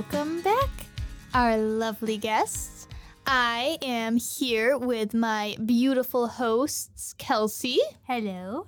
welcome back, our lovely guests. I am here with my beautiful hosts, Kelsey. Hello.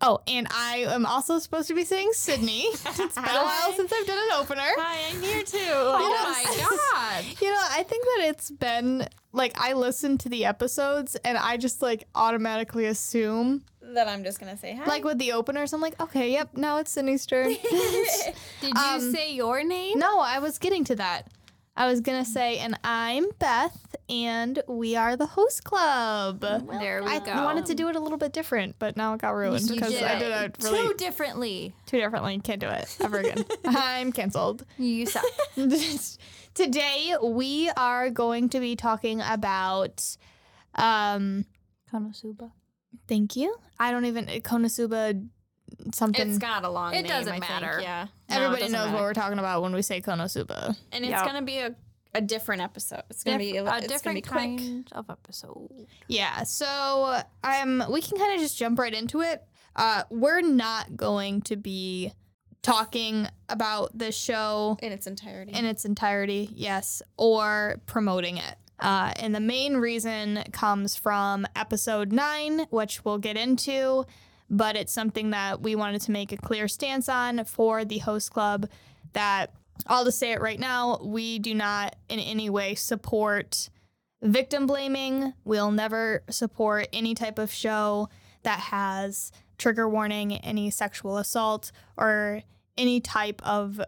Oh, and I am also supposed to be saying Sydney. it's been a while since I've done an opener. Hi, I'm here too. Oh my oh god. You know, I think that it's been like I listen to the episodes and I just like automatically assume, that I'm just gonna say hi. like with the openers, I'm like, okay, yep, now it's Sydney's turn. Did you Um, say your name? no, I was getting to that. I was gonna say, and I'm Beth, and we are the host club. there we I go. I wanted to do it a little bit different, but now it got ruined You because did I did it really too differently. too differently. Can't do it ever again. I'm canceled. You suck. Today we are going to be talking about um Konosuba. Thank you. I don't even Konosuba something it's got a long It name. doesn't I think, matter. Yeah. No, everybody doesn't knows what we're talking about when we say Konosuba. And it's Yep. gonna be a, a different episode. It's gonna be a, a different gonna be quick. kind of episode. Yeah, so um we can kind of just jump right into it. Uh we're not going to be talking about the show in its entirety. in its entirety, yes, or promoting it. Uh, and the main reason comes from episode nine, which we'll get into, but it's something that we wanted to make a clear stance on for the host club that I'll just say it right now we do not in any way support victim blaming. We'll never support any type of show that has trigger warning, any sexual assault, or any type of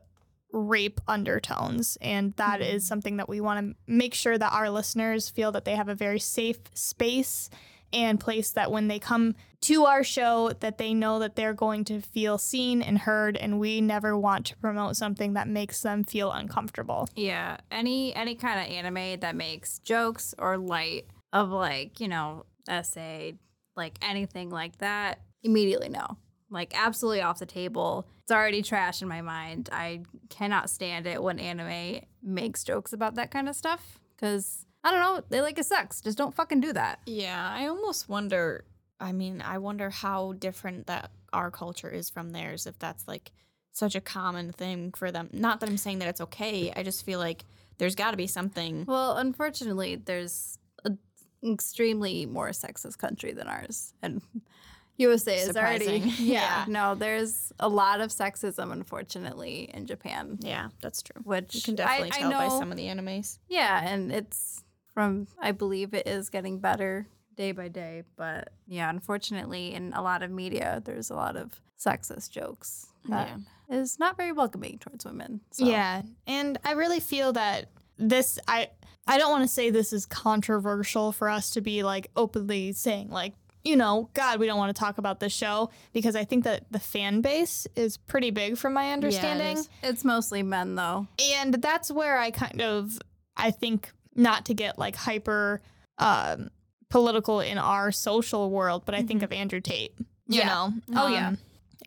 rape undertones. And that is mm-hmm. something that we want to make sure that our listeners feel that they have a very safe space and place that when they come to our show that they know that they're going to feel seen and heard and we never want to promote something that makes them feel uncomfortable. Yeah, any any kind of anime that makes jokes or light of like you know SA, like anything like that, immediately no. Like absolutely off the table. It's already trash in my mind. I cannot stand it when anime makes jokes about that kind of stuff because I don't know. They like it sucks. Just don't fucking do that. yeah, I almost wonder. I mean, I wonder how different that our culture is from theirs. If that's like such a common thing for them. Not that I'm saying that it's okay. I just feel like there's got to be something. Well, unfortunately, there's an extremely more sexist country than ours, and USA is already yeah, Yeah. No, there's a lot of sexism, unfortunately, in Japan, Yeah, that's true. which You can definitely I, tell I know, by some of the animes. Yeah, and it's from I believe it is getting better day by day, but yeah, unfortunately, in a lot of media, there's a lot of sexist jokes that is Yeah. not very welcoming towards women. So. Yeah, and I really feel that this I I don't want to say this is controversial for us to be like openly saying like you know, God, we don't want to talk about this show because I think that the fan base is pretty big from my understanding. is. it's mostly men though. and that's where I kind of I think not to get like hyper um political in our social world, but I think of Andrew Tate. You Yeah. know? Oh, yeah. Um,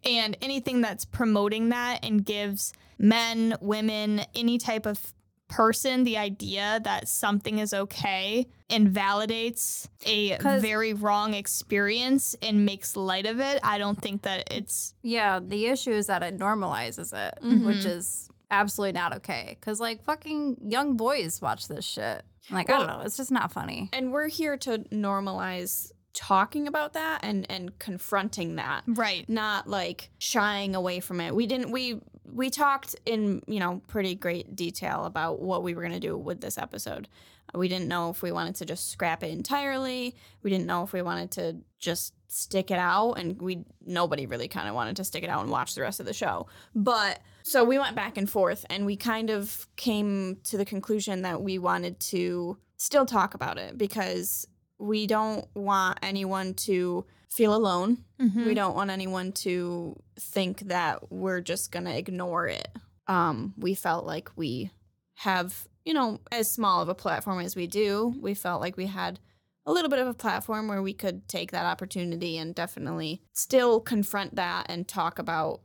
And anything that's promoting that and gives men, women, any type of person the idea that something is okay and validates a very wrong experience and makes light of it, I don't think that it's Yeah, the issue is that it normalizes it, Mhm. which is absolutely not okay. Because like fucking young boys watch this shit. Like I don't know, it's just not funny. and we're here to normalize talking about that and and confronting that right. not like shying away from it we didn't we we talked in you know pretty great detail about what we were going to do with this episode. We didn't know if we wanted to just scrap it entirely. We didn't know if we wanted to just stick it out and we nobody really kind of wanted to stick it out and watch the rest of the show. But so we went back and forth and we kind of came to the conclusion that we wanted to still talk about it because we don't want anyone to feel alone Mhm. we don't want anyone to think that we're just going to ignore it. Um, we felt like we have, you know, as small of a platform as we do, we felt like we had a little bit of a platform where we could take that opportunity and definitely still confront that and talk about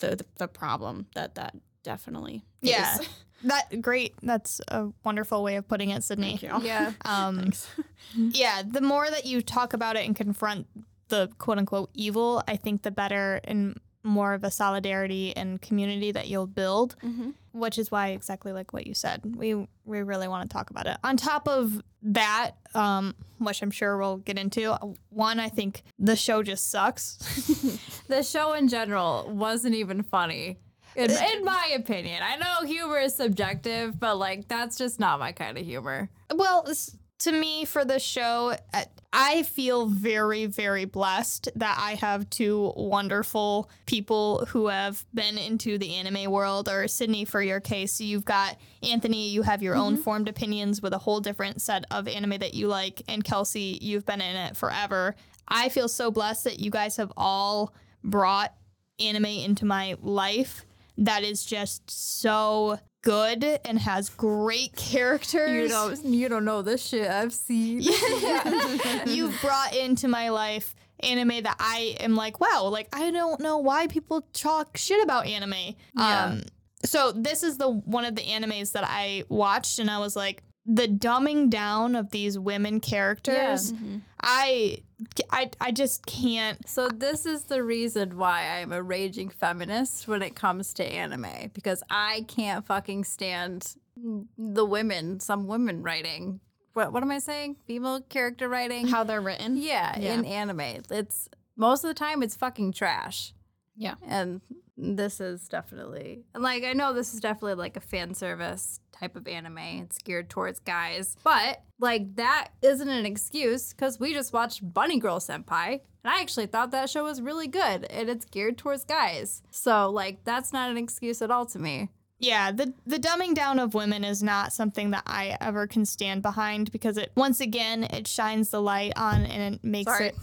the the, the problem that that definitely Yeah. is. That great. That's a wonderful way of putting it, Sydney. Thank you. Yeah. Um, Thanks. yeah, the more that you talk about it and confront the quote unquote evil, I think the better, and more of a solidarity and community that you'll build, Mm-hmm. which is why exactly like what you said. We we really want to talk about it. On top of that, um, which I'm sure we'll get into, one I think the show just sucks. The show in general wasn't even funny. In, in my opinion, I know humor is subjective, but like that's just not my kind of humor. Well, to me, for the show, uh, I feel very, very blessed that I have two wonderful people who have been into the anime world. Or Sydney, for your case, you've got Anthony, you have your own formed opinions with a whole different set of anime that you like. And Kelsey, you've been in it forever. I feel so blessed that you guys have all brought anime into my life that is just so good and has great characters. You don't you don't know this shit I've seen. You've brought into my life anime that I am like, wow, like I don't know why people talk shit about anime. Yeah. Um so this is the one of the animes that I watched and I was like the dumbing down of these women characters. Mm-hmm. I, I I just can't So this is the reason why I'm a raging feminist when it comes to anime because I can't fucking stand the women, some women writing. What what am I saying? Female character writing. How they're written. yeah, Yeah. in anime, it's most of the time it's fucking trash. Yeah. And this is definitely and like I know this is definitely like a fan service type of anime. It's geared towards guys. But like that isn't an excuse because we just watched Bunny Girl Senpai. And I actually thought that show was really good and it's geared towards guys. So like that's not an excuse at all to me. Yeah, the the dumbing down of women is not something that I ever can stand behind because it once again it shines the light on and it makes Sorry. it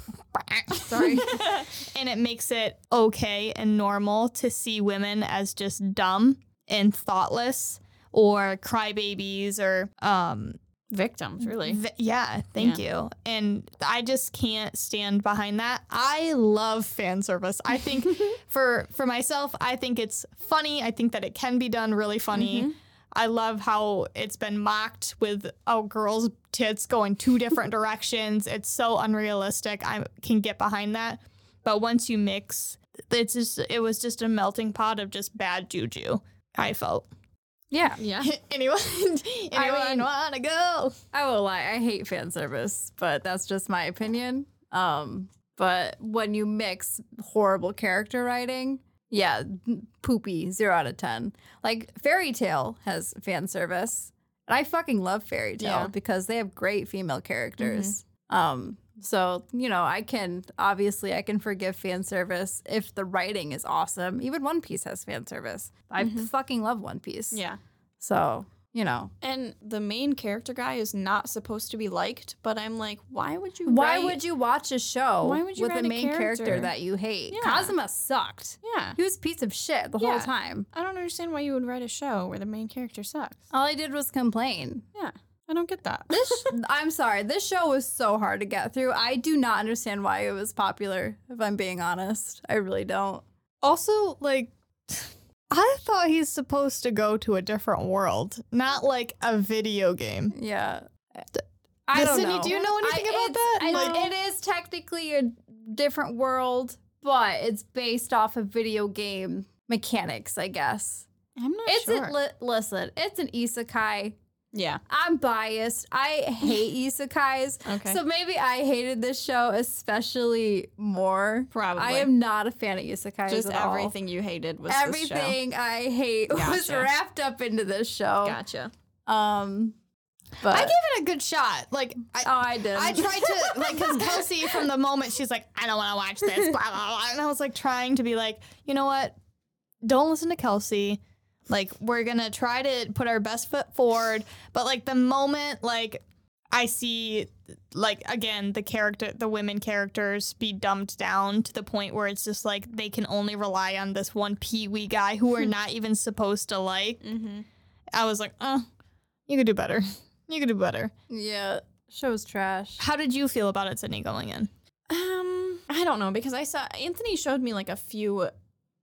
Sorry. and it makes it okay and normal to see women as just dumb and thoughtless or crybabies or um Victims, really. th- yeah, thank you. And I just can't stand behind that. I love fan service. I think for for myself, I think it's funny. I think that it can be done really funny. I love how it's been mocked with a girl's tits going two different directions. It's so unrealistic. I can get behind that. But once you mix, it's just it was just a melting pot of just bad juju. I felt. yeah. Yeah. anyone anyone mean- want to go? I will lie, I hate fan service, but that's just my opinion. Um, but when you mix horrible character writing, yeah, poopy, zero out of ten. Like Fairy Tail has fan service. And I fucking love Fairy Tail Yeah. because they have great female characters. Um, so you know, I can obviously I can forgive fan service if the writing is awesome. Even One Piece has fan service. I fucking love One Piece. Yeah. So you know, And the main character guy is not supposed to be liked, but I'm like, why would you? Why write- would you watch a show Why would you with a main character. character? that you hate? Yeah. Kazuma sucked. Yeah. He was a piece of shit the whole time. I don't understand why you would write a show where the main character sucks. All I did was complain. Yeah. I don't get that. This I'm sorry, this show was so hard to get through. I do not understand why it was popular, if I'm being honest. I really don't. Also, like, I thought he's supposed to go to a different world, not like a video game. Yeah. I don't Sydney, know. do you know anything I- about that? I- Like- it is technically a different world, but it's based off of video game mechanics, I guess. I'm not It's sure. a, li- listen, it's an isekai. Yeah. I'm biased. I hate isekais. Okay. So maybe I hated this show especially more. Probably. I am not a fan of isekais. Just at all. everything you hated was. Everything I hate was wrapped up into this show. Gotcha. Um, but I gave it a good shot. Like, I, oh, I did. I tried to, like, because Kelsey, from the moment she's like, I don't want to watch this, blah, blah, blah. And I was like, trying to be like, you know what? Don't listen to Kelsey. Like, we're to try to put our best foot forward. But, like, the moment, like, I see, like, again, the character, the women characters be dumbed down to the point where it's just like they can only rely on this one Pee Wee guy who we're not even supposed to like. Mm-hmm. I was like, oh, you could do better. You could do better. yeah, show's trash. How did you feel about it, Sydney, going in? Um, I don't know because I saw Anthony showed me like a few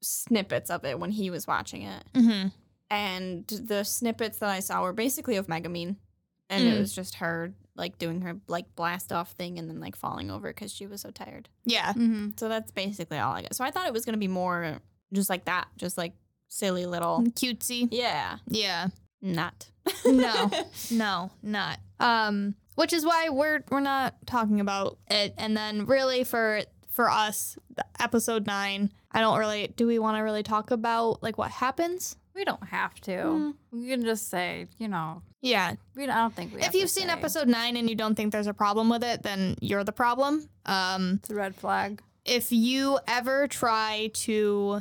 snippets of it when he was watching it, Mm-hmm. and the snippets that I saw were basically of Megumin, and Mm. it was just her like doing her like blast off thing and then like falling over because she was so tired. Yeah. Mm-hmm. So that's basically all I got. So I thought it was gonna be more just like that, just like silly little. Cutesy. Yeah, Yeah. not. No. no, not. Um, which is why we're we're not talking about it. And then really for for us, the episode nine, I don't really do we want to really talk about like what happens? We don't have to. Mm. We can just say, you know, Yeah. we I don't think we. If to you've seen say. episode nine and you don't think there's a problem with it, then you're the problem. Um, it's a red flag. if you ever try to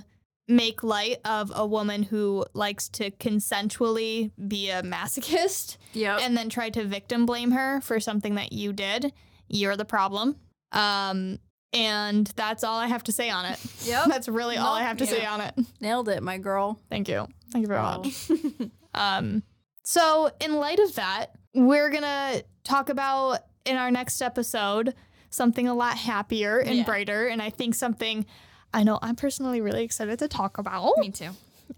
make light of a woman who likes to consensually be a masochist Yep. and then try to victim blame her for something that you did, you're the problem. Um, and that's all I have to say on it. yep. That's really all I have to say on it. Nailed it, my girl. Thank you. Thank you very Girl. much. Um, so, in light of that, we're gonna talk about in our next episode something a lot happier and Yeah. brighter, and I think something I know I'm personally really excited to talk about. Me too.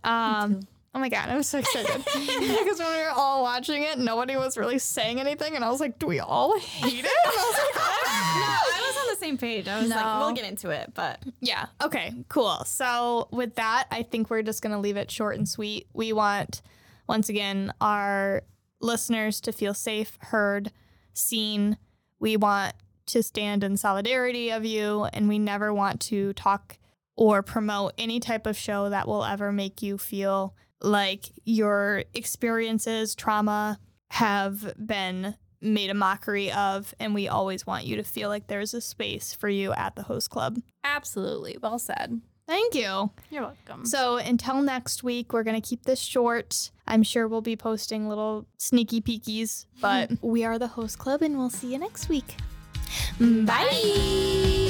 Um, oh my god, I'm so excited because when we were all watching it, nobody was really saying anything, and I was like, "Do we all hate it?" And I was like, no, I was on the same page. I was like, No. we'll get into it, but Yeah. Okay, cool. So, with that, I think we're just going to leave it short and sweet. We want, once again, our listeners to feel safe, heard, seen. We want to stand in solidarity of you, and we never want to talk or promote any type of show that will ever make you feel like your experiences, trauma have been made a mockery of. And we always want you to feel like there's a space for you at the host club. Absolutely. Well said. Thank you. You're welcome. So until next week, we're going to keep this short. I'm sure we'll be posting little sneaky peekies, but we are the host club and we'll see you next week. Bye.